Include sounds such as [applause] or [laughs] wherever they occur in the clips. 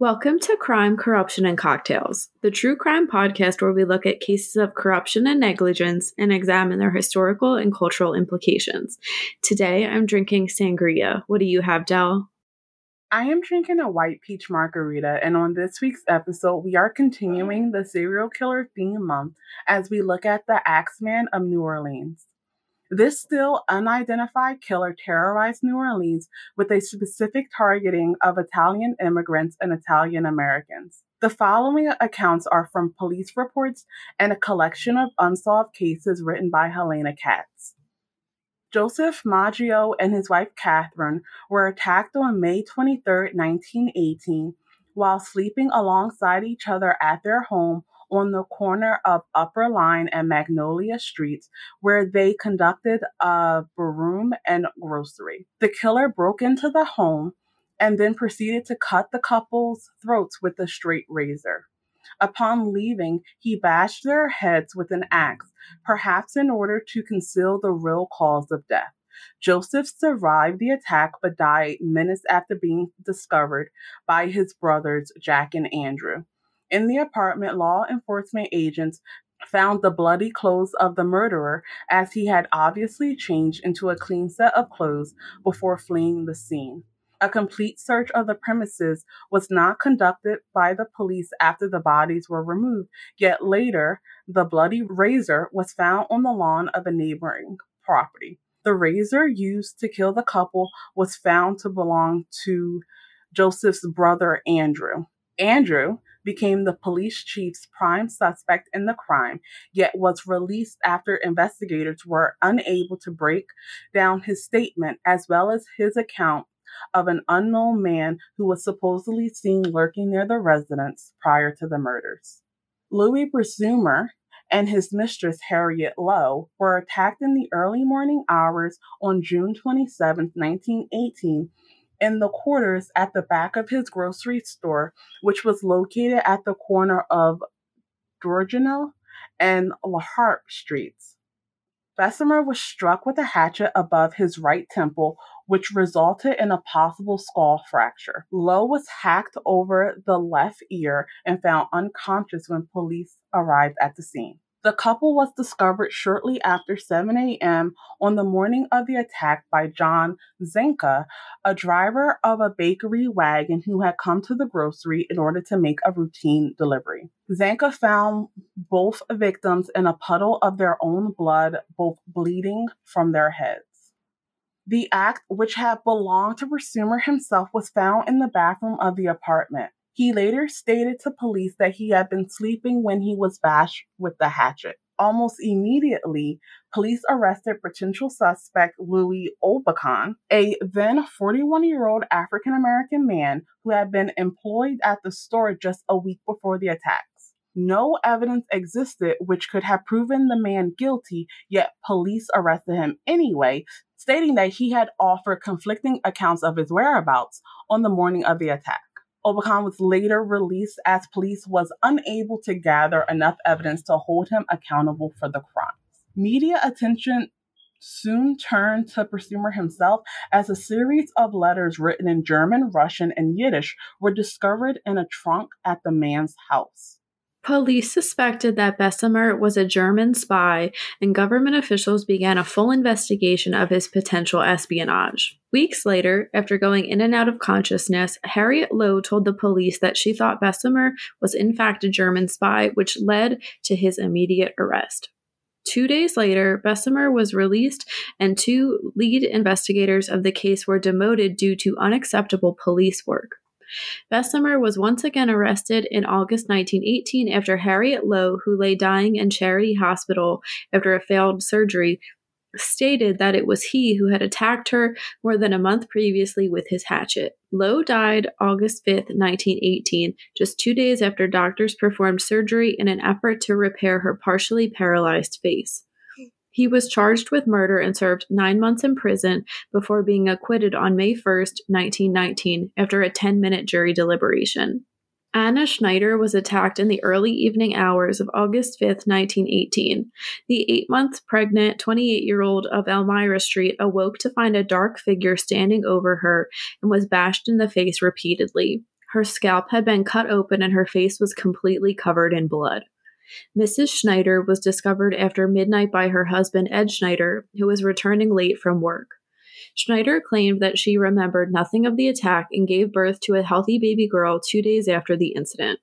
Welcome to Crime, Corruption, and Cocktails, the true crime podcast where we look at cases of corruption and negligence and examine their historical and cultural implications. Today, I'm drinking sangria. What do you have, Dell? I am drinking a white peach margarita, and on this week's episode, we are continuing the serial killer theme month as we look at the Axeman of New Orleans. This still unidentified killer terrorized New Orleans with a specific targeting of Italian immigrants and Italian Americans. The following accounts are from police reports and a collection of unsolved cases written by Helena Katz. Joseph Maggio and his wife Catherine were attacked on May 23, 1918, while sleeping alongside each other at their home on the corner of Upperline and Magnolia Streets, where they conducted a broom and grocery. The killer broke into the home and then proceeded to cut the couple's throats with a straight razor. Upon leaving, he bashed their heads with an axe, perhaps in order to conceal the real cause of death. Joseph survived the attack but died minutes after being discovered by his brothers, Jack and Andrew. In the apartment, law enforcement agents found the bloody clothes of the murderer as he had obviously changed into a clean set of clothes before fleeing the scene. A complete search of the premises was not conducted by the police after the bodies were removed, yet later, the bloody razor was found on the lawn of a neighboring property. The razor used to kill the couple was found to belong to Joseph's brother Andrew. Andrew became the police chief's prime suspect in the crime, yet was released after investigators were unable to break down his statement as well as his account of an unknown man who was supposedly seen lurking near the residence prior to the murders. Louis Besumer and his mistress Harriet Lowe were attacked in the early morning hours on June 27, 1918 in the quarters at the back of his grocery store, which was located at the corner of Dorgenois and La Harpe Streets. Besumer was struck with a hatchet above his right temple, which resulted in a possible skull fracture. Lowe was hacked over the left ear and found unconscious when police arrived at the scene. The couple was discovered shortly after 7 a.m. on the morning of the attack by John Zanca, a driver of a bakery wagon who had come to the grocery in order to make a routine delivery. Zanca found both victims in a puddle of their own blood, both bleeding from their heads. The act, which had belonged to Besumer himself, was found in the bathroom of the apartment. He later stated to police that he had been sleeping when he was bashed with the hatchet. Almost immediately, police arrested potential suspect Louis Obacon, a then 41 year old African American man who had been employed at the store just a week before the attacks. No evidence existed which could have proven the man guilty, yet police arrested him anyway, stating that he had offered conflicting accounts of his whereabouts on the morning of the attack. Obacon was later released as police was unable to gather enough evidence to hold him accountable for the crimes. Media attention soon turned to Besumer himself as a series of letters written in German, Russian, and Yiddish were discovered in a trunk at the man's house. Police suspected that Besumer was a German spy, and government officials began a full investigation of his potential espionage. Weeks later, after going in and out of consciousness, Harriet Lowe told the police that she thought Besumer was in fact a German spy, which led to his immediate arrest. Two days later, Besumer was released, and two lead investigators of the case were demoted due to unacceptable police work. Besumer was once again arrested in August 1918 after Harriet Lowe, who lay dying in Charity Hospital after a failed surgery, stated that it was he who had attacked her more than a month previously with his hatchet. Lowe died August 5, 1918, just two days after doctors performed surgery in an effort to repair her partially paralyzed face. He was charged with murder and served nine months in prison before being acquitted on May 1, 1919, after a 10 minute jury deliberation. Anna Schneider was attacked in the early evening hours of August 5, 1918. The eight month pregnant 28 year old of Elmira Street awoke to find a dark figure standing over her and was bashed in the face repeatedly. Her scalp had been cut open and her face was completely covered in blood. Mrs. Schneider was discovered after midnight by her husband, Ed Schneider, who was returning late from work. Schneider claimed that she remembered nothing of the attack and gave birth to a healthy baby girl two days after the incident.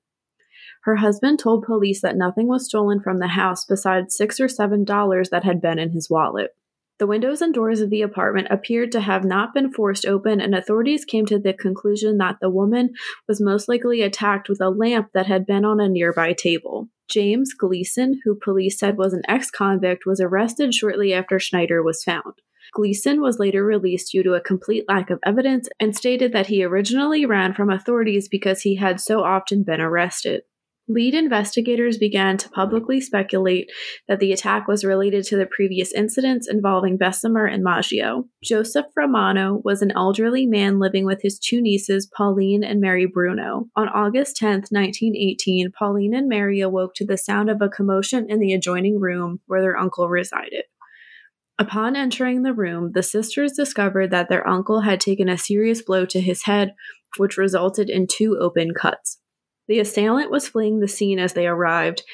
Her husband told police that nothing was stolen from the house besides six or seven dollars that had been in his wallet. The windows and doors of the apartment appeared to have not been forced open, and authorities came to the conclusion that the woman was most likely attacked with a lamp that had been on a nearby table. James Gleason, who police said was an ex convict, was arrested shortly after Schneider was found. Gleason was later released due to a complete lack of evidence and stated that he originally ran from authorities because he had so often been arrested. Lead investigators began to publicly speculate that the attack was related to the previous incidents involving Besumer and Maggio. Joseph Romano was an elderly man living with his two nieces, Pauline and Mary Bruno. On August 10, 1918, Pauline and Mary awoke to the sound of a commotion in the adjoining room where their uncle resided. Upon entering the room, the sisters discovered that their uncle had taken a serious blow to his head, which resulted in two open cuts. The assailant was fleeing the scene as they arrived,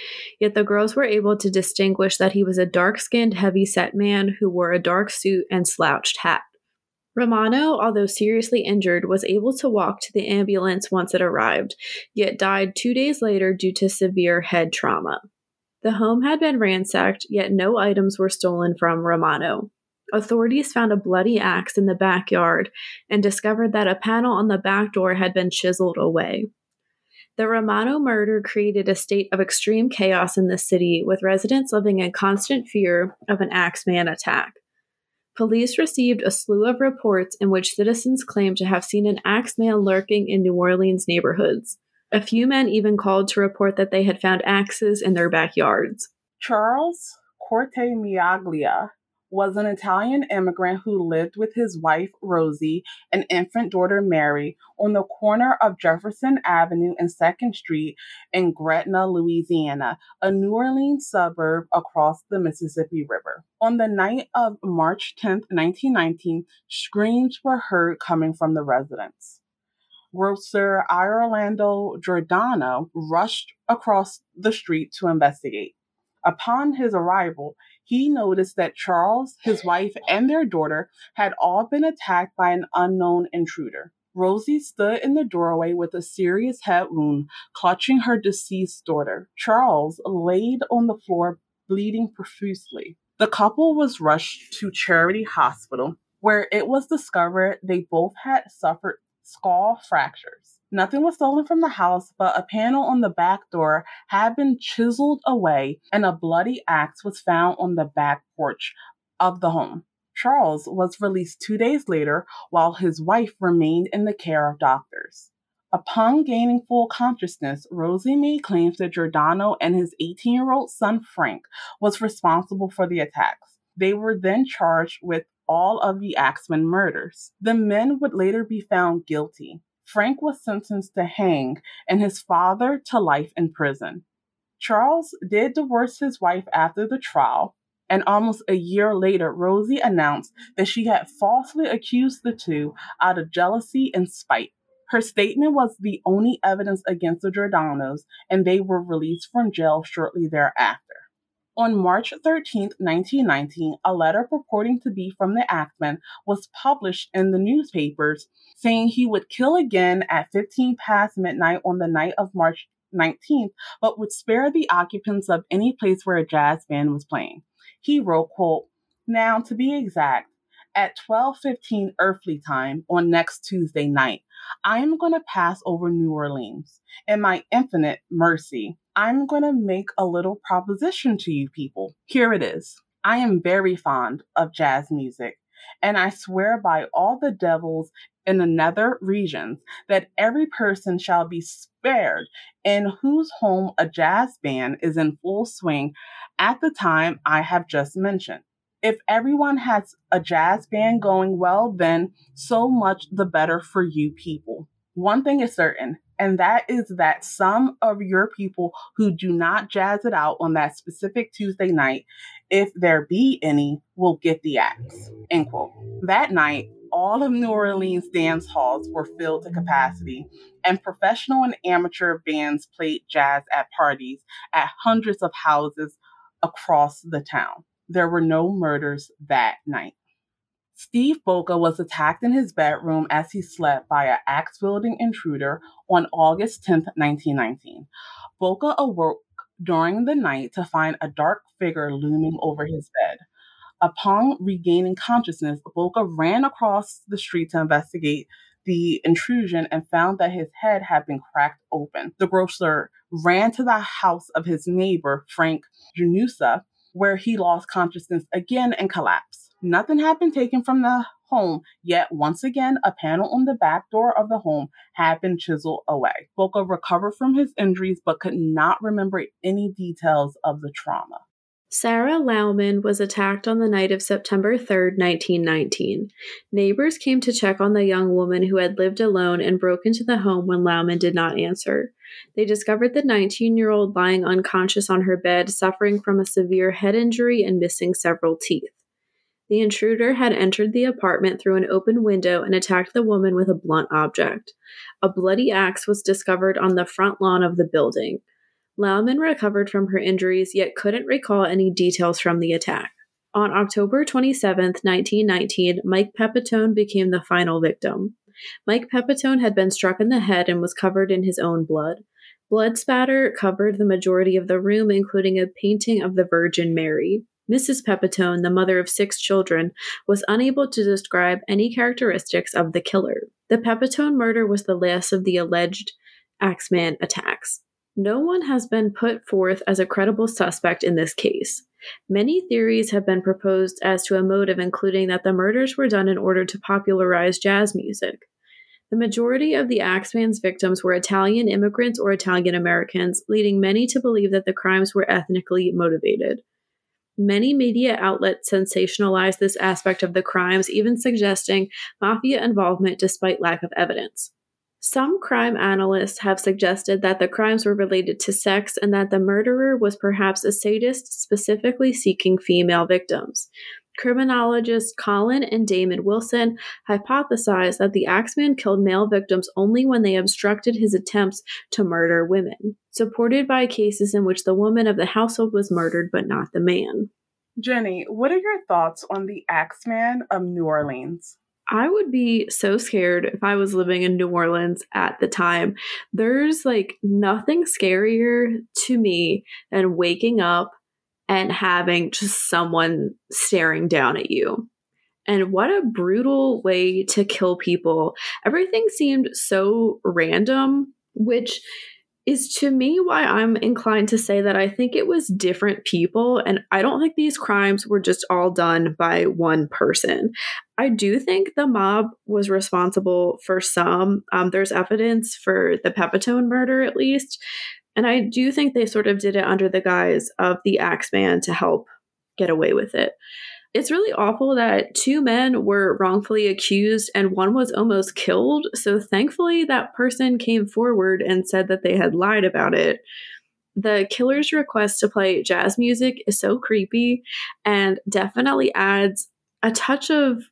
yet the girls were able to distinguish that he was a dark skinned, heavy set man who wore a dark suit and slouched hat. Romano, although seriously injured, was able to walk to the ambulance once it arrived, yet died two days later due to severe head trauma. The home had been ransacked, yet no items were stolen from Romano. Authorities found a bloody axe in the backyard and discovered that a panel on the back door had been chiseled away. The Romano murder created a state of extreme chaos in the city, with residents living in constant fear of an Axeman attack. Police received a slew of reports in which citizens claimed to have seen an Axeman lurking in New Orleans neighborhoods. A few men even called to report that they had found axes in their backyards. Charles Cortimiglia was an Italian immigrant who lived with his wife Rosie and infant daughter Mary on the corner of Jefferson Avenue and 2nd Street in Gretna, Louisiana, a New Orleans suburb across the Mississippi River. On the night of March 10, 1919, screams were heard coming from the residence. Grocer Orlando Giordano rushed across the street to investigate. Upon his arrival, he noticed that Charles, his wife, and their daughter had all been attacked by an unknown intruder. Rosie stood in the doorway with a serious head wound, clutching her deceased daughter. Charles laid on the floor, bleeding profusely. The couple was rushed to Charity Hospital, where it was discovered they both had suffered skull fractures. Nothing was stolen from the house, but a panel on the back door had been chiseled away, and a bloody axe was found on the back porch of the home. Charles was released two days later while his wife remained in the care of doctors. Upon gaining full consciousness, Rosie made claims that Giordano and his 18 year old son Frank was responsible for the attacks. They were then charged with all of the Axeman murders. The men would later be found guilty. Frank was sentenced to hang and his father to life in prison. Charles did divorce his wife after the trial, and almost a year later, Rosie announced that she had falsely accused the two out of jealousy and spite. Her statement was the only evidence against the Giordanos, and they were released from jail shortly thereafter. On March 13, 1919, a letter purporting to be from the Axeman was published in the newspapers saying he would kill again at 15 past midnight on the night of March 19th, but would spare the occupants of any place where a jazz band was playing. He wrote, quote, Now, to be exact, at 12:15 earthly time on next Tuesday night, I am going to pass over New Orleans. In my infinite mercy, I'm going to make a little proposition to you people. Here it is. I am very fond of jazz music, and I swear by all the devils in the nether regions that every person shall be spared in whose home a jazz band is in full swing at the time I have just mentioned. If everyone has a jazz band going well, then so much the better for you people. One thing is certain, and that is that some of your people who do not jazz it out on that specific Tuesday night if there be any, will get the axe. End quote. That night, all of New Orleans dance halls were filled to capacity, and professional and amateur bands played jazz at parties at hundreds of houses across the town. There were no murders that night. Steve Boca was attacked in his bedroom as he slept by an axe wielding intruder on August 10, 1919. Boca awoke during the night to find a dark figure looming over his bed. Upon regaining consciousness, Boca ran across the street to investigate the intrusion and found that his head had been cracked open. The grocer ran to the house of his neighbor, Frank Genusa, where he lost consciousness again and collapsed. Nothing had been taken from the home, yet once again, a panel on the back door of the home had been chiseled away. Boca recovered from his injuries but could not remember any details of the trauma. Sarah Lauman was attacked on the night of September 3, 1919. Neighbors came to check on the young woman who had lived alone and broke into the home when Lauman did not answer. They discovered the 19 year old lying unconscious on her bed, suffering from a severe head injury and missing several teeth. The intruder had entered the apartment through an open window and attacked the woman with a blunt object. A bloody axe was discovered on the front lawn of the building. Lauman recovered from her injuries yet couldn't recall any details from the attack. On October 27, 1919, Mike Pepitone became the final victim. Mike Pepitone had been struck in the head and was covered in his own blood. Blood spatter covered the majority of the room, including a painting of the Virgin Mary. Mrs. Pepitone, the mother of six children, was unable to describe any characteristics of the killer. The Pepitone murder was the last of the alleged Axeman attacks. No one has been put forth as a credible suspect in this case. Many theories have been proposed as to a motive, including that the murders were done in order to popularize jazz music. The majority of the Axeman's victims were Italian immigrants or Italian Americans, leading many to believe that the crimes were ethnically motivated. Many media outlets sensationalized this aspect of the crimes, even suggesting mafia involvement despite lack of evidence. Some crime analysts have suggested that the crimes were related to sex and that the murderer was perhaps a sadist specifically seeking female victims. Criminologists Colin and Damon Wilson hypothesized that the Axeman killed male victims only when they obstructed his attempts to murder women, supported by cases in which the woman of the household was murdered but not the man. Jenny, what are your thoughts on the Axeman of New Orleans? I would be so scared if I was living in New Orleans at the time. There's like nothing scarier to me than waking up and having just someone staring down at you. And what a brutal way to kill people. Everything seemed so random, which is to me why I'm inclined to say that I think it was different people. And I don't think these crimes were just all done by one person. I do think the mob was responsible for some. Um, there's evidence for the Pepitone murder, at least. And I do think they sort of did it under the guise of the Axeman to help get away with it it's really awful that two men were wrongfully accused and one was almost killed. So thankfully, that person came forward and said that they had lied about it. The killer's request to play jazz music is so creepy and definitely adds a touch of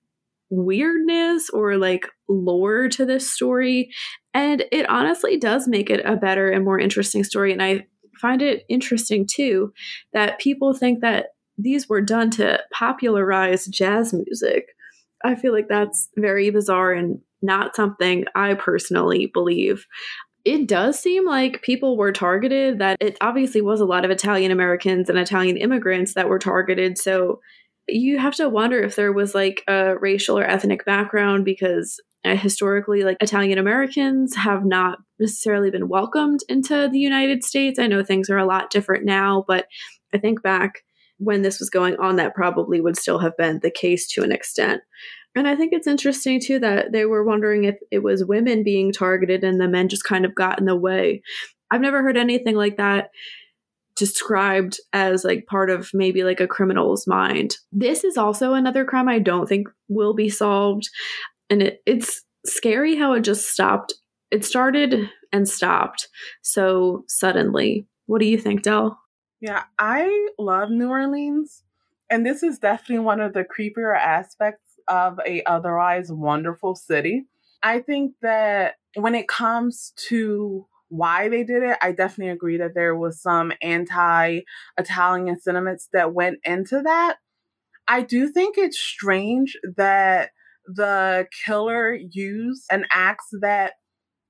weirdness or like lore to this story. And it honestly does make it a better and more interesting story. And I find it interesting too that people think that these were done to popularize jazz music. I feel like that's very bizarre and not something I personally believe. It does seem like people were targeted, that it obviously was a lot of Italian Americans and Italian immigrants that were targeted. So you have to wonder if there was like a racial or ethnic background because uh, historically, like Italian Americans have not necessarily been welcomed into the United States. I know things are a lot different now, but I think back when this was going on, that probably would still have been the case to an extent. And I think it's interesting too that they were wondering if it was women being targeted and the men just kind of got in the way. I've never heard anything like that described as like part of maybe like a criminal's mind. This is also another crime I don't think will be solved. And it, it's scary how it just stopped. It started and stopped so suddenly. What do you think, Dell? Yeah, I love New Orleans. And this is definitely one of the creepier aspects of a otherwise wonderful city. I think that when it comes to why they did it, I definitely agree that there was some anti Italian sentiments that went into that. I do think it's strange that the killer used an axe that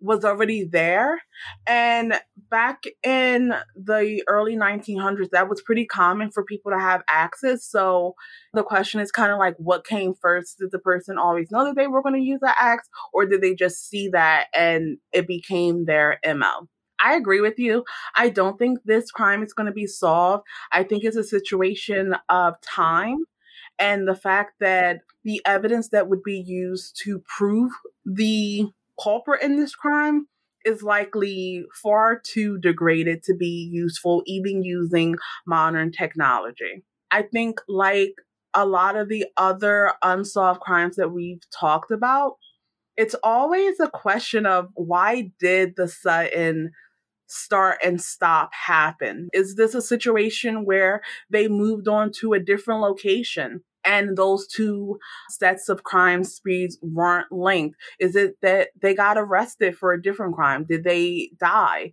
was already there. And back in the early 1900s, that was pretty common for people to have axes. So the question is kind of like, what came first? Did the person always know that they were going to use an axe, or did they just see that and it became their MO? I agree with you. I don't think this crime is going to be solved. I think it's a situation of time and the fact that the evidence that would be used to prove the culprit in this crime is likely far too degraded to be useful, even using modern technology. I think, like a lot of the other unsolved crimes that we've talked about, it's always a question of why did the sudden start and stop happen? Is this a situation where they moved on to a different location? And those two sets of crime sprees weren't linked? Is it that they got arrested for a different crime? Did they die?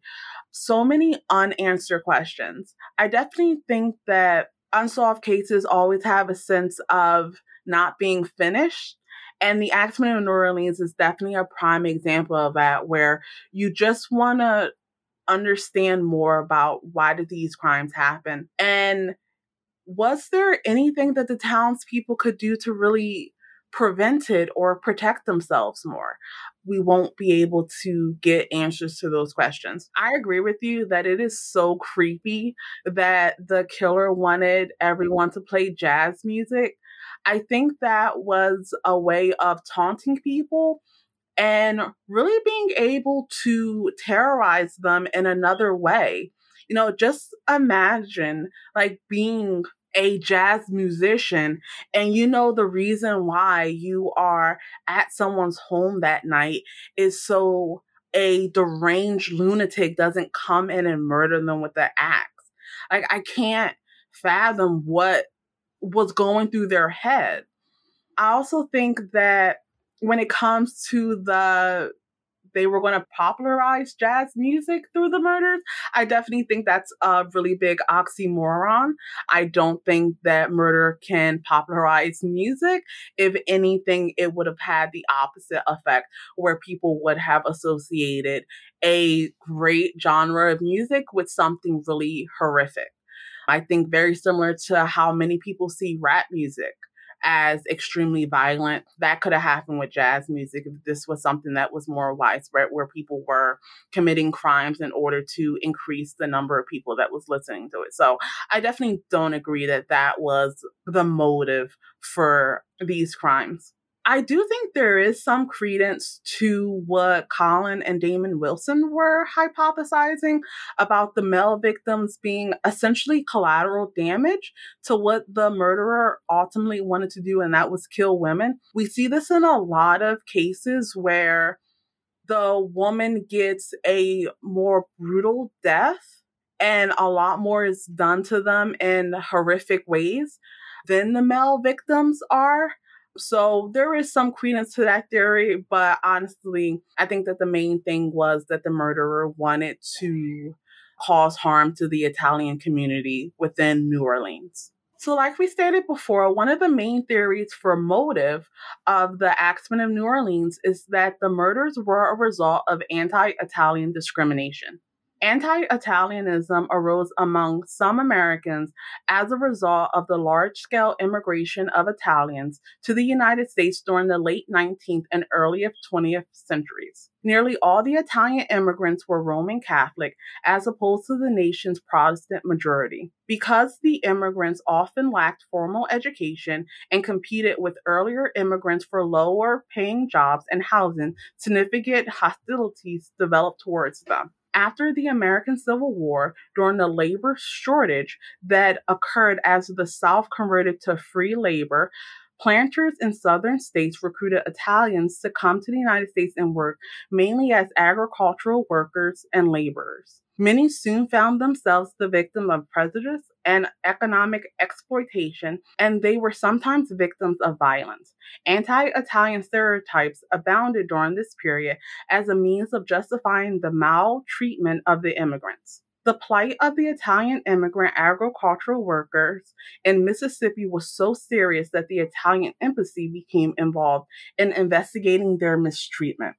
So many unanswered questions. I definitely think that unsolved cases always have a sense of not being finished. And the Axeman of New Orleans is definitely a prime example of that, where you just want to understand more about why did these crimes happen. And was there anything that the townspeople could do to really prevent it or protect themselves more? We won't be able to get answers to those questions. I agree with you that it is so creepy that the killer wanted everyone to play jazz music. I think that was a way of taunting people and really being able to terrorize them in another way. You know, just imagine like being a jazz musician and you know the reason why you are at someone's home that night is so a deranged lunatic doesn't come in and murder them with the axe. Like I can't fathom what was going through their head. I also think that when it comes to the they were going to popularize jazz music through the murders. I definitely think that's a really big oxymoron. I don't think that murder can popularize music. If anything, it would have had the opposite effect where people would have associated a great genre of music with something really horrific. I think very similar to how many people see rap music as extremely violent. That could have happened with jazz music if this was something that was more widespread, where people were committing crimes in order to increase the number of people that was listening to it. So I definitely don't agree that that was the motive for these crimes. I do think there is some credence to what Colin and Damon Wilson were hypothesizing about the male victims being essentially collateral damage to what the murderer ultimately wanted to do, and that was kill women. We see this in a lot of cases where the woman gets a more brutal death and a lot more is done to them in horrific ways than the male victims are. So there is some credence to that theory, but honestly, I think that the main thing was that the murderer wanted to cause harm to the Italian community within New Orleans. So, like we stated before, one of the main theories for motive of the Axeman of New Orleans is that the murders were a result of anti Italian discrimination. Anti Italianism arose among some Americans as a result of the large scale immigration of Italians to the United States during the late 19th and early 20th centuries. Nearly all the Italian immigrants were Roman Catholic, as opposed to the nation's Protestant majority. Because the immigrants often lacked formal education and competed with earlier immigrants for lower paying jobs and housing, significant hostilities developed towards them after the American Civil War, during the labor shortage that occurred as the South converted to free labor, Planters in southern states recruited Italians to come to the United States and work mainly as agricultural workers and laborers. Many soon found themselves the victim of prejudice and economic exploitation, and they were sometimes victims of violence. Anti Italian stereotypes abounded during this period as a means of justifying the maltreatment of the immigrants. The plight of the Italian immigrant agricultural workers in Mississippi was so serious that the Italian embassy became involved in investigating their mistreatment.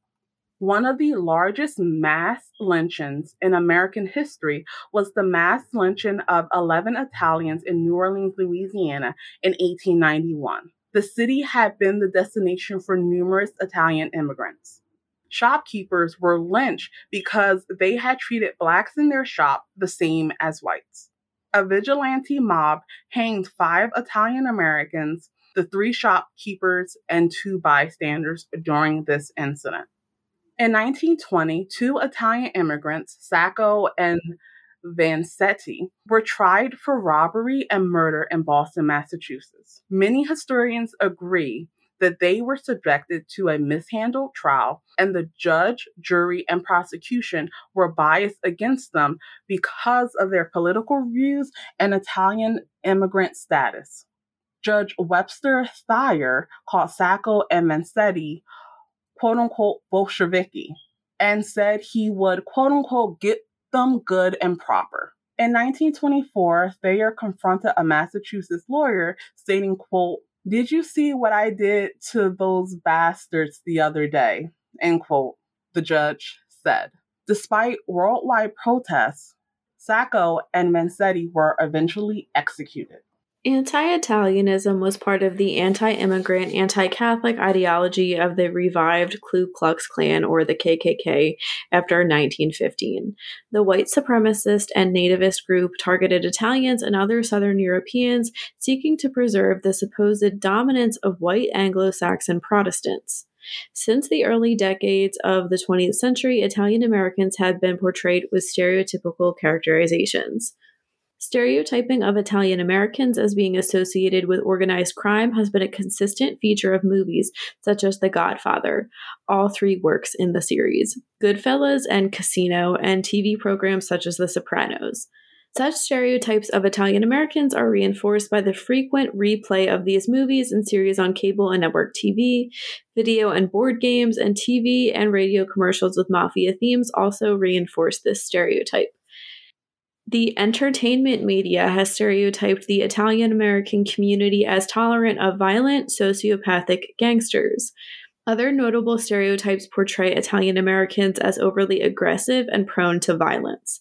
One of the largest mass lynchings in American history was the mass lynching of 11 Italians in New Orleans, Louisiana in 1891. The city had been the destination for numerous Italian immigrants shopkeepers were lynched because they had treated blacks in their shop the same as whites. A vigilante mob hanged five Italian Americans, the three shopkeepers, and two bystanders during this incident. In 1920, two Italian immigrants, Sacco and Vanzetti, were tried for robbery and murder in Boston, Massachusetts. Many historians agree that they were subjected to a mishandled trial, and the judge, jury, and prosecution were biased against them because of their political views and Italian immigrant status. Judge Webster Thayer called Sacco and Vanzetti quote unquote Bolsheviki and said he would quote unquote get them good and proper. In 1924, Thayer confronted a Massachusetts lawyer stating, quote, did you see what I did to those bastards the other day? End quote, the judge said. Despite worldwide protests, Sacco and Vanzetti were eventually executed. Anti Italianism was part of the anti immigrant, anti Catholic ideology of the revived Ku Klux Klan or the KKK after 1915. The white supremacist and nativist group targeted Italians and other Southern Europeans seeking to preserve the supposed dominance of white Anglo Saxon Protestants. Since the early decades of the 20th century, Italian Americans had been portrayed with stereotypical characterizations. Stereotyping of Italian Americans as being associated with organized crime has been a consistent feature of movies such as The Godfather, all three works in the series, Goodfellas and Casino, and TV programs such as The Sopranos. Such stereotypes of Italian Americans are reinforced by the frequent replay of these movies and series on cable and network TV, video and board games, and TV and radio commercials with mafia themes also reinforce this stereotype. The entertainment media has stereotyped the Italian American community as tolerant of violent, sociopathic gangsters. Other notable stereotypes portray Italian Americans as overly aggressive and prone to violence.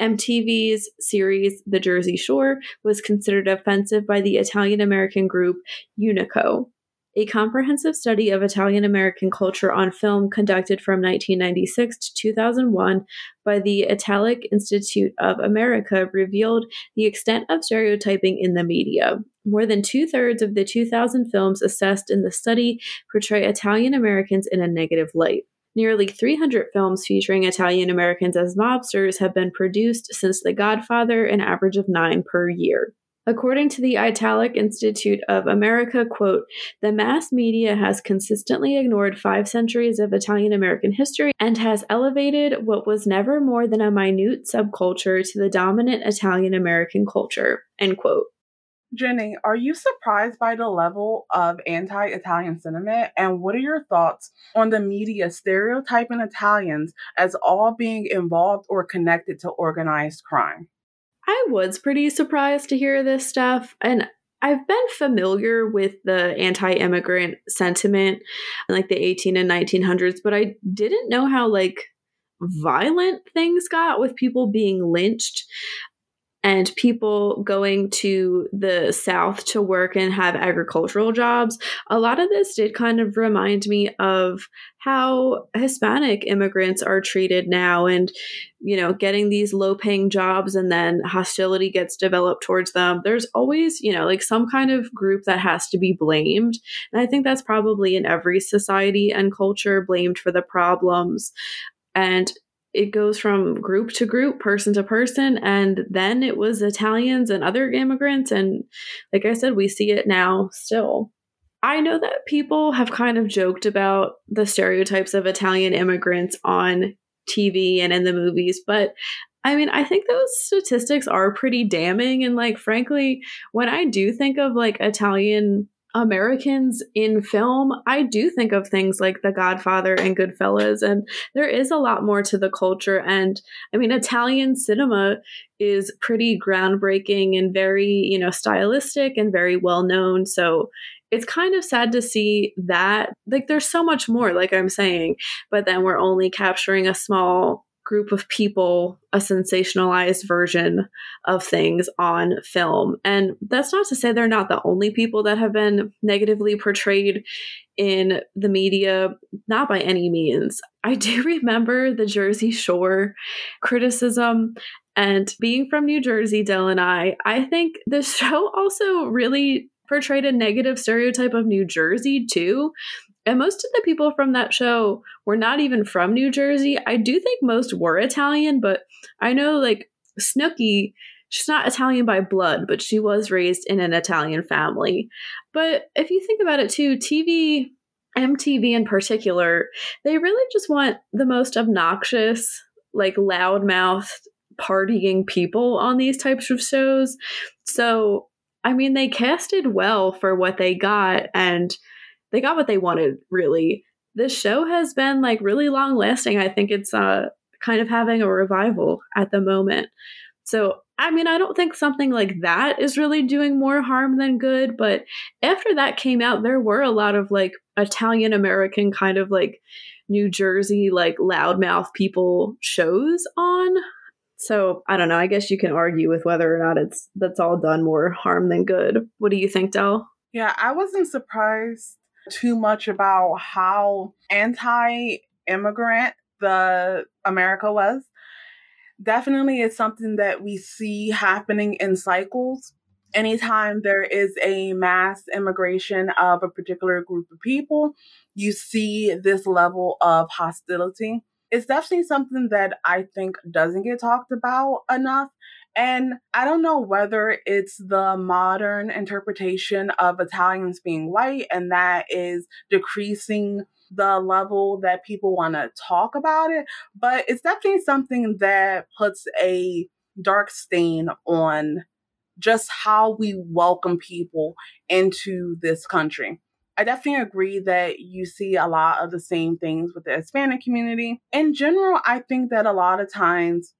MTV's series The Jersey Shore was considered offensive by the Italian American group Unico a comprehensive study of Italian American culture on film conducted from 1996 to 2001 by the Italic Institute of America revealed the extent of stereotyping in the media. More than two thirds of the 2000 films assessed in the study portray Italian Americans in a negative light. Nearly 300 films featuring Italian Americans as mobsters have been produced since The Godfather, an average of nine per year. According to the Italic Institute of America, quote, the mass media has consistently ignored five centuries of Italian American history and has elevated what was never more than a minute subculture to the dominant Italian American culture, end quote. Jenny, are you surprised by the level of anti Italian sentiment? And what are your thoughts on the media stereotyping Italians as all being involved or connected to organized crime? I was pretty surprised to hear this stuff. And I've been familiar with the anti immigrant sentiment in like the 18 and 1900s, but I didn't know how like violent things got with people being lynched and people going to the south to work and have agricultural jobs a lot of this did kind of remind me of how hispanic immigrants are treated now and you know getting these low paying jobs and then hostility gets developed towards them. There's always you know like some kind of group that has to be blamed and i think that's probably in every society and culture blamed for the problems. And it goes from group to group, person to person, and then it was Italians and other immigrants, and like I said, we see it now still. I know that people have kind of joked about the stereotypes of Italian immigrants on TV and in the movies, but I mean, I think those statistics are pretty damning. And, like, frankly, when I do think of like Italian Americans in film, I do think of things like The Godfather and Goodfellas, and there is a lot more to the culture. And I mean, Italian cinema is pretty groundbreaking and very, you know, stylistic and very well known. So it's kind of sad to see that. Like, there's so much more, like I'm saying, but then we're only capturing a small group of people a sensationalized version of things on film. And that's not to say they're not the only people that have been negatively portrayed in the media, not by any means. I do [laughs] remember the Jersey Shore criticism. And being from New Jersey, Dell and I, I think the [laughs] show also really portrayed a negative stereotype of New Jersey too. And most of the people from that show were not even from New Jersey. I do think most were Italian, but I know like Snooki, she's not Italian by blood, but she was raised in an Italian family. But if you think about it too, TV, MTV in particular, they really just want the most obnoxious, like loudmouth, partying people on these types of shows. So, I mean, they casted well for what they got. And they got what they wanted, really. This show has been like really long lasting. I think it's uh kind of having a revival at the moment. So, I mean, I don't think something like that is really doing more harm than good, but after that came out, there were a lot of like Italian American kind of like New Jersey, like loudmouth people shows on. So, I don't know. I guess you can argue with whether or not it's that's all done more harm than good. What do you think, Dell? Yeah, I wasn't surprised too much about how anti immigrant the America was. Definitely it's something that we see happening in cycles. Anytime there is a mass immigration of a particular group of people, you see this level of hostility. It's definitely something that I think doesn't get talked about enough and I don't know whether it's the modern interpretation of Italians being white and that is decreasing the level that people want to talk about it, but it's definitely something that puts a dark stain on just how we welcome people into this country. I definitely agree that you see a lot of the same things with the Hispanic community. In general, I think that a lot of times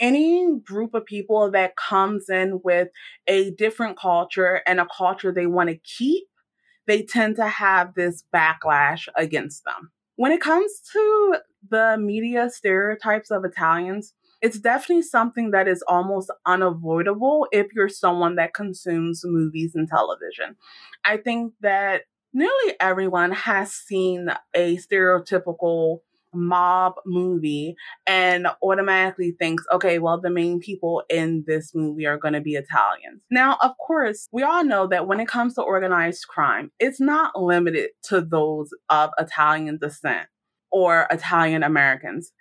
any group of people that comes in with a different culture and a culture they want to keep, they tend to have this backlash against them. When it comes to the media stereotypes of Italians, it's definitely something that is almost unavoidable if you're someone that consumes movies and television. I think that nearly everyone has seen a stereotypical mob movie and automatically thinks, okay, well, the main people in this movie are going to be Italians. Now, of course, we all know that when it comes to organized crime, it's not limited to those of Italian descent or Italian Americans.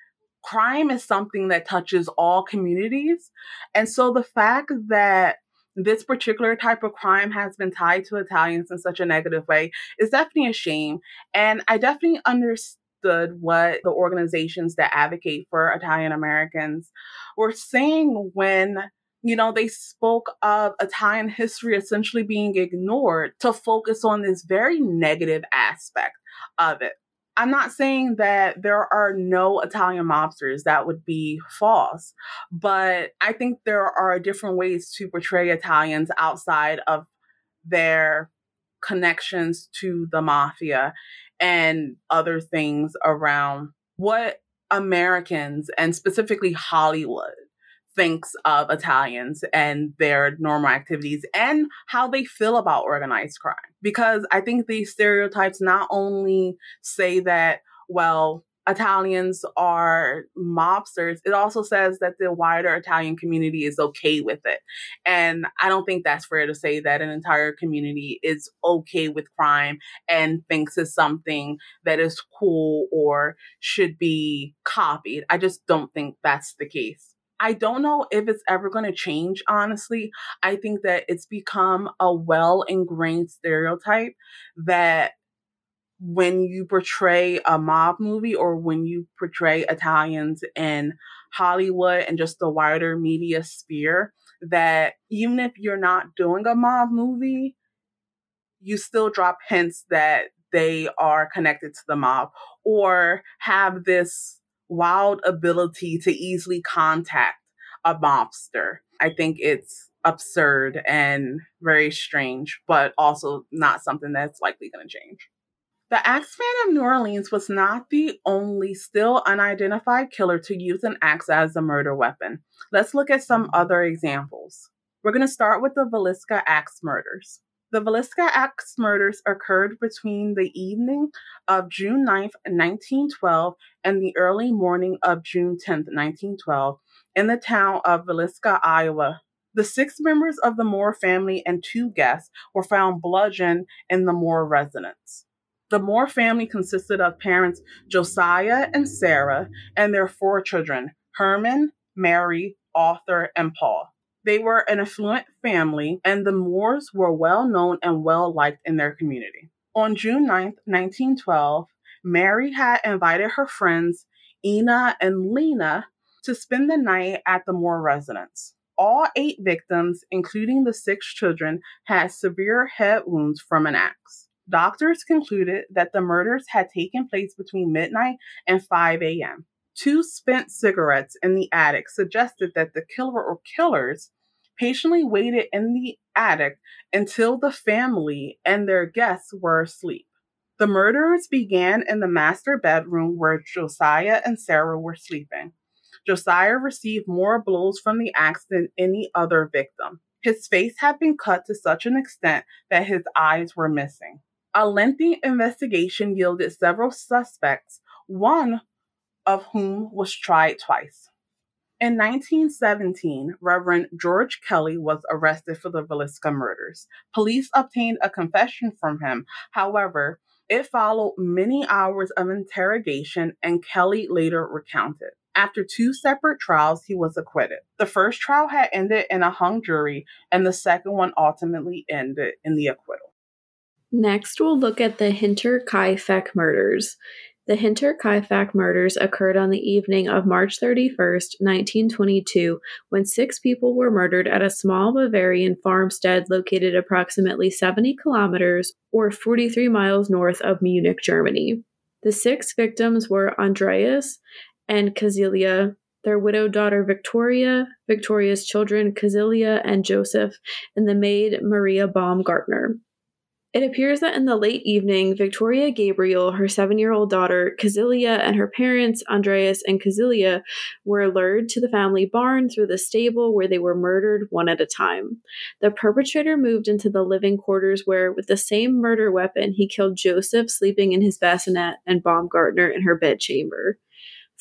Crime is something that touches all communities. And so the fact that this particular type of crime has been tied to Italians in such a negative way is definitely a shame. And I definitely understand understood what the organizations that advocate for Italian Americans were saying when you know, they spoke of Italian history essentially being ignored to focus on this very negative aspect of it. I'm not saying that there are no Italian mobsters, that would be false, but I think there are different ways to portray Italians outside of their connections to the mafia and other things around what Americans and specifically Hollywood thinks of Italians and their normal activities and how they feel about organized crime. Because I think these stereotypes not only say that, well, Italians are mobsters, it also says that the wider Italian community is okay with it. And I don't think that's fair to say that an entire community is okay with crime and thinks it's something that is cool or should be copied. I just don't think that's the case. I don't know if it's ever going to change, honestly. I think that it's become a well ingrained stereotype that when you portray a mob movie or when you portray Italians in Hollywood and just the wider media sphere, that even if you're not doing a mob movie, you still drop hints that they are connected to the mob or have this wild ability to easily contact a mobster. I think it's absurd and very strange, but also not something that's likely going to change. The Axeman of New Orleans was not the only still unidentified killer to use an axe as a murder weapon. Let's look at some mm-hmm. other examples. We're going to start with the Villisca Axe murders. The Villisca Axe murders occurred between the evening of June 9, 1912, and the early morning of June 10, 1912, in the town of Villisca, Iowa. The six members of the Moore family and two guests were found bludgeoned in the Moore residence. The Moore family consisted of parents Josiah and Sarah and their four children, Herman, Mary, Arthur, and Paul. They were an affluent family, and the Moores were well known and well liked in their community. On June 9, 1912, Mary had invited her friends Ina and Lena to spend the night at the Moore residence. All eight victims, including the six children, had severe head wounds from an axe. Doctors concluded that the murders had taken place between midnight and 5 a.m. Two spent cigarettes in the attic suggested that the killer or killers patiently waited in the attic until the family and their guests were asleep. The murders began in the master bedroom where Josiah and Sarah were sleeping. Josiah received more blows from the axe than any other victim. His face had been cut to such an extent that his eyes were missing. A lengthy investigation yielded several suspects, one of whom was tried twice. In 1917, Reverend George Kelly was arrested for the Villisca murders. Police obtained a confession from him. However, it followed many hours of interrogation, and Kelly later recounted. After two separate trials, he was acquitted. The first trial had ended in a hung jury, and the second one ultimately ended in the acquittal. Next, we'll look at the Hinter Hinterkaifeck murders. The Hinter Hinterkaifeck murders occurred on the evening of March 31, 1922, when six people were murdered at a small Bavarian farmstead located approximately 70 kilometers or 43 miles north of Munich, Germany. The six victims were Andreas and Kazilia, their widowed daughter Victoria, Victoria's children Kazilia and Joseph, and the maid Maria Baumgartner. It appears that in the late evening, Victoria Gabriel, her seven year old daughter, Kazilia, and her parents, Andreas and Kazilia, were lured to the family barn through the stable where they were murdered one at a time. The perpetrator moved into the living quarters where, with the same murder weapon, he killed Joseph sleeping in his bassinet and Baumgartner in her bedchamber.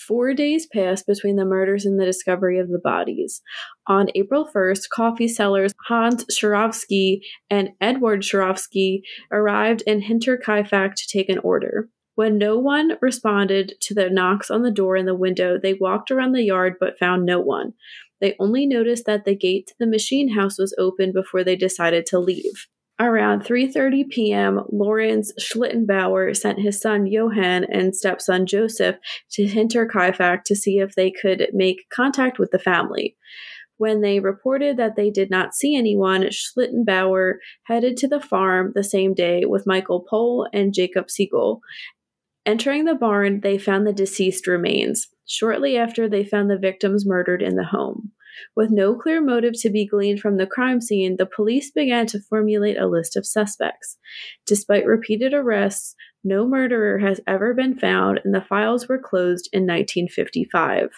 Four days passed between the murders and the discovery of the bodies. On April 1st, coffee sellers Hans Schirovsky and Edward Schirovsky arrived in Hinterkaifeck to take an order. When no one responded to the knocks on the door and the window, they walked around the yard but found no one. They only noticed that the gate to the machine house was open before they decided to leave. Around 3:30 p.m., Lorenz Schlittenbauer sent his son Johann and stepson Joseph to Hinterkaifeck to see if they could make contact with the family. When they reported that they did not see anyone, Schlittenbauer headed to the farm the same day with Michael Pohl and Jacob Sigl. Entering the barn, they found the deceased remains. Shortly after, they found the victims murdered in the home. With no clear motive to be gleaned from the crime scene, the police began to formulate a list of suspects. Despite repeated arrests, no murderer has ever been found, and the files were closed in 1955.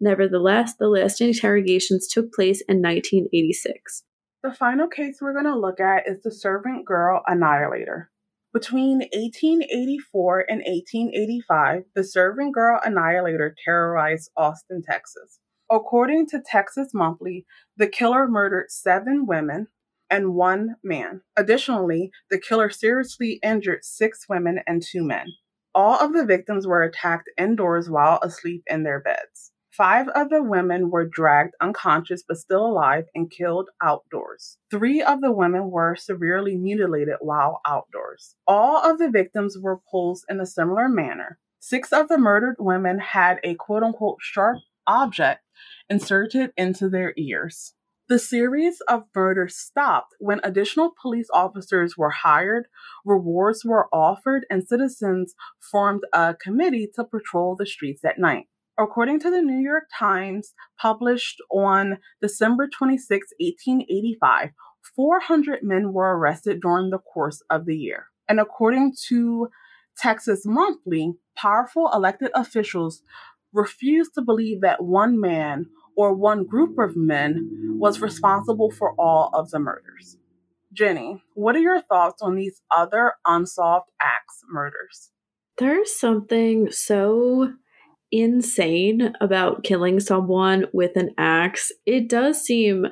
Nevertheless, the last interrogations took place in 1986. The final case we're going to look at is the Servant Girl Annihilator. Between 1884 and 1885, the Servant Girl Annihilator terrorized Austin, Texas. According to Texas Monthly, the killer murdered seven women and one man. Additionally, the killer seriously injured six women and two men. All of the victims were attacked indoors while asleep in their beds. Five of the women were dragged unconscious but still alive and killed outdoors. Three of the women were severely mutilated while outdoors. All of the victims were posed in a similar manner. Six of the murdered women had a quote unquote sharp object inserted into their ears. The series of murders stopped when additional police officers were hired, rewards were offered, and citizens formed a committee to patrol the streets at night. According to the New York Times, published on December 26, 1885, 400 men were arrested during the course of the year. And according to Texas Monthly, powerful elected officials refused to believe that one man or one group of men was responsible for all of the murders. Jenny, what are your thoughts on these other unsolved axe murders? There's something so insane about killing someone with an axe. It does seem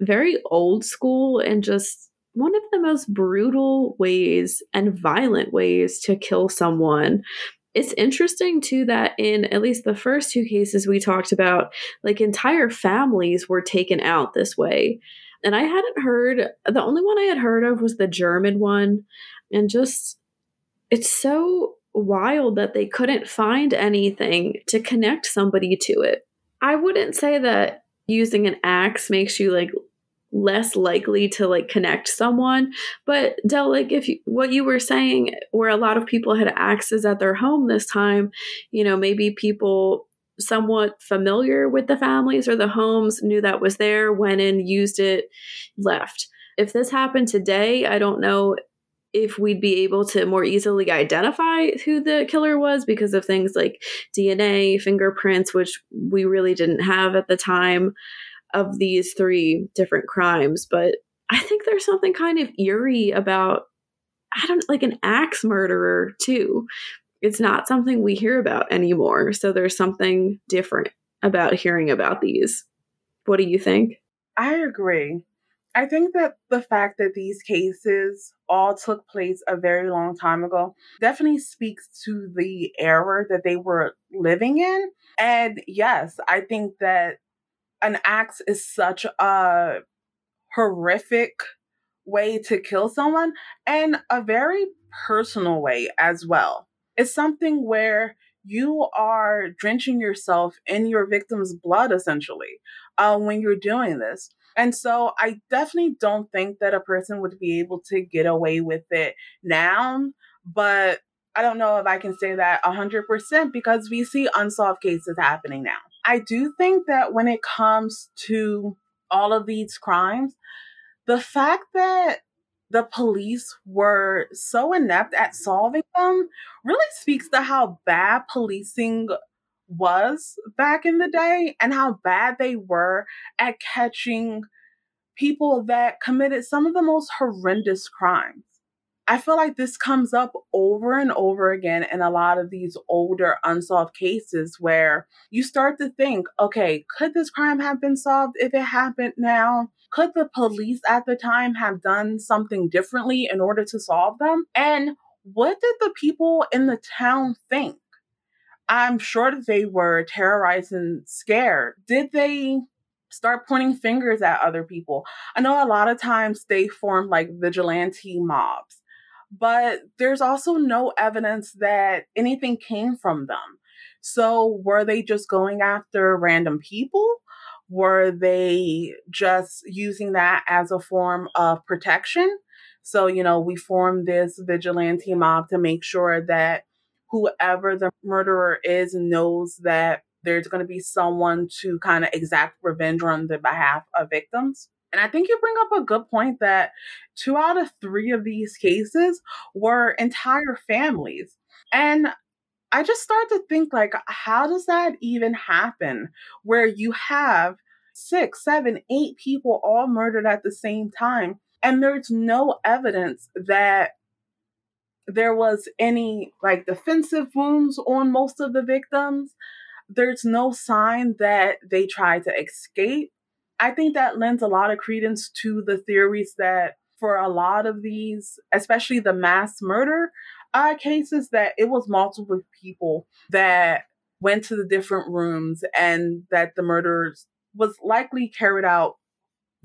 very old school and just one of the most brutal ways and violent ways to kill someone. It's interesting too that in at least the first two cases we talked about, like entire families were taken out this way. And I hadn't heard, the only one I had heard of was the German one. And just, it's so wild that they couldn't find anything to connect somebody to it. I wouldn't say that using an axe makes you like less likely to like connect someone. But Del like if you, what you were saying where a lot of people had axes at their home this time you know maybe people somewhat familiar with the families or the homes knew that was there went in used it left. If this happened today i don't know if we'd be able to more easily identify who the killer was because of things like DNA, fingerprints, which we really didn't have at the time of these three different crimes. But I think there's something kind of eerie about, I don't like an axe murderer too. It's not something we hear about anymore. So there's something different about hearing about these. What do you think? I agree. I think that the fact that these cases all took place a very long time ago definitely speaks to the era that they were living in. And yes, I think that an axe is such a horrific way to kill someone and a very personal way as well. It's something where you are drenching yourself in your victim's blood essentially uh, when you're doing this. And so I definitely don't think that a person would be able to get away with it now, but I don't know if I can say that 100% because we see unsolved cases happening now. I do think that when it comes to all of these crimes, the fact that the police were so inept at solving them really speaks to how bad policing was back in the day and how bad they were at catching people that committed some of the most horrendous crimes. I feel like this comes up over and over again in a lot of these older unsolved cases where you start to think, okay, could this crime have been solved if it happened now? Could the police at the time have done something differently in order to solve them? And what did the people in the town think? I'm sure that they were terrorized and scared. Did they start pointing fingers at other people? I know a lot of times they form like vigilante mobs, but there's also no evidence that anything came from them. So were they just going after random people? Were they just using that as a form of protection? So, you know, we formed this vigilante mob to make sure that whoever the murderer is knows that there's going to be someone to kind of exact revenge on the behalf of victims. And I think you bring up a good point that two out of three of these cases were entire families. And I just start to think like, how does that even happen where you have six, seven, eight people all murdered at the same time? And there's no evidence that there was any like defensive wounds on most of the victims. There's no sign that they tried to escape. I think that lends a lot of credence to the theories that for a lot of these, especially the mass murder uh, cases, that it was multiple people that went to the different rooms and that the murders was likely carried out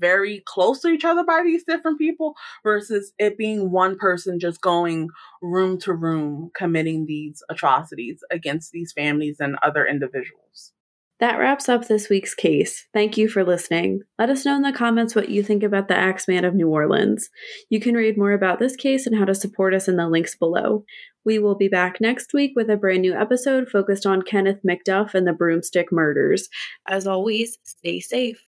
very close to each other by these different people versus it being one person just going room to room committing these atrocities against these families and other individuals. That wraps up this week's case. Thank you for listening. Let us know in the comments what you think about the Axeman of New Orleans. You can read more about this case and how to support us in the links below. We will be back next week with a brand new episode focused on Kenneth McDuff and the broomstick murders. As always, stay safe.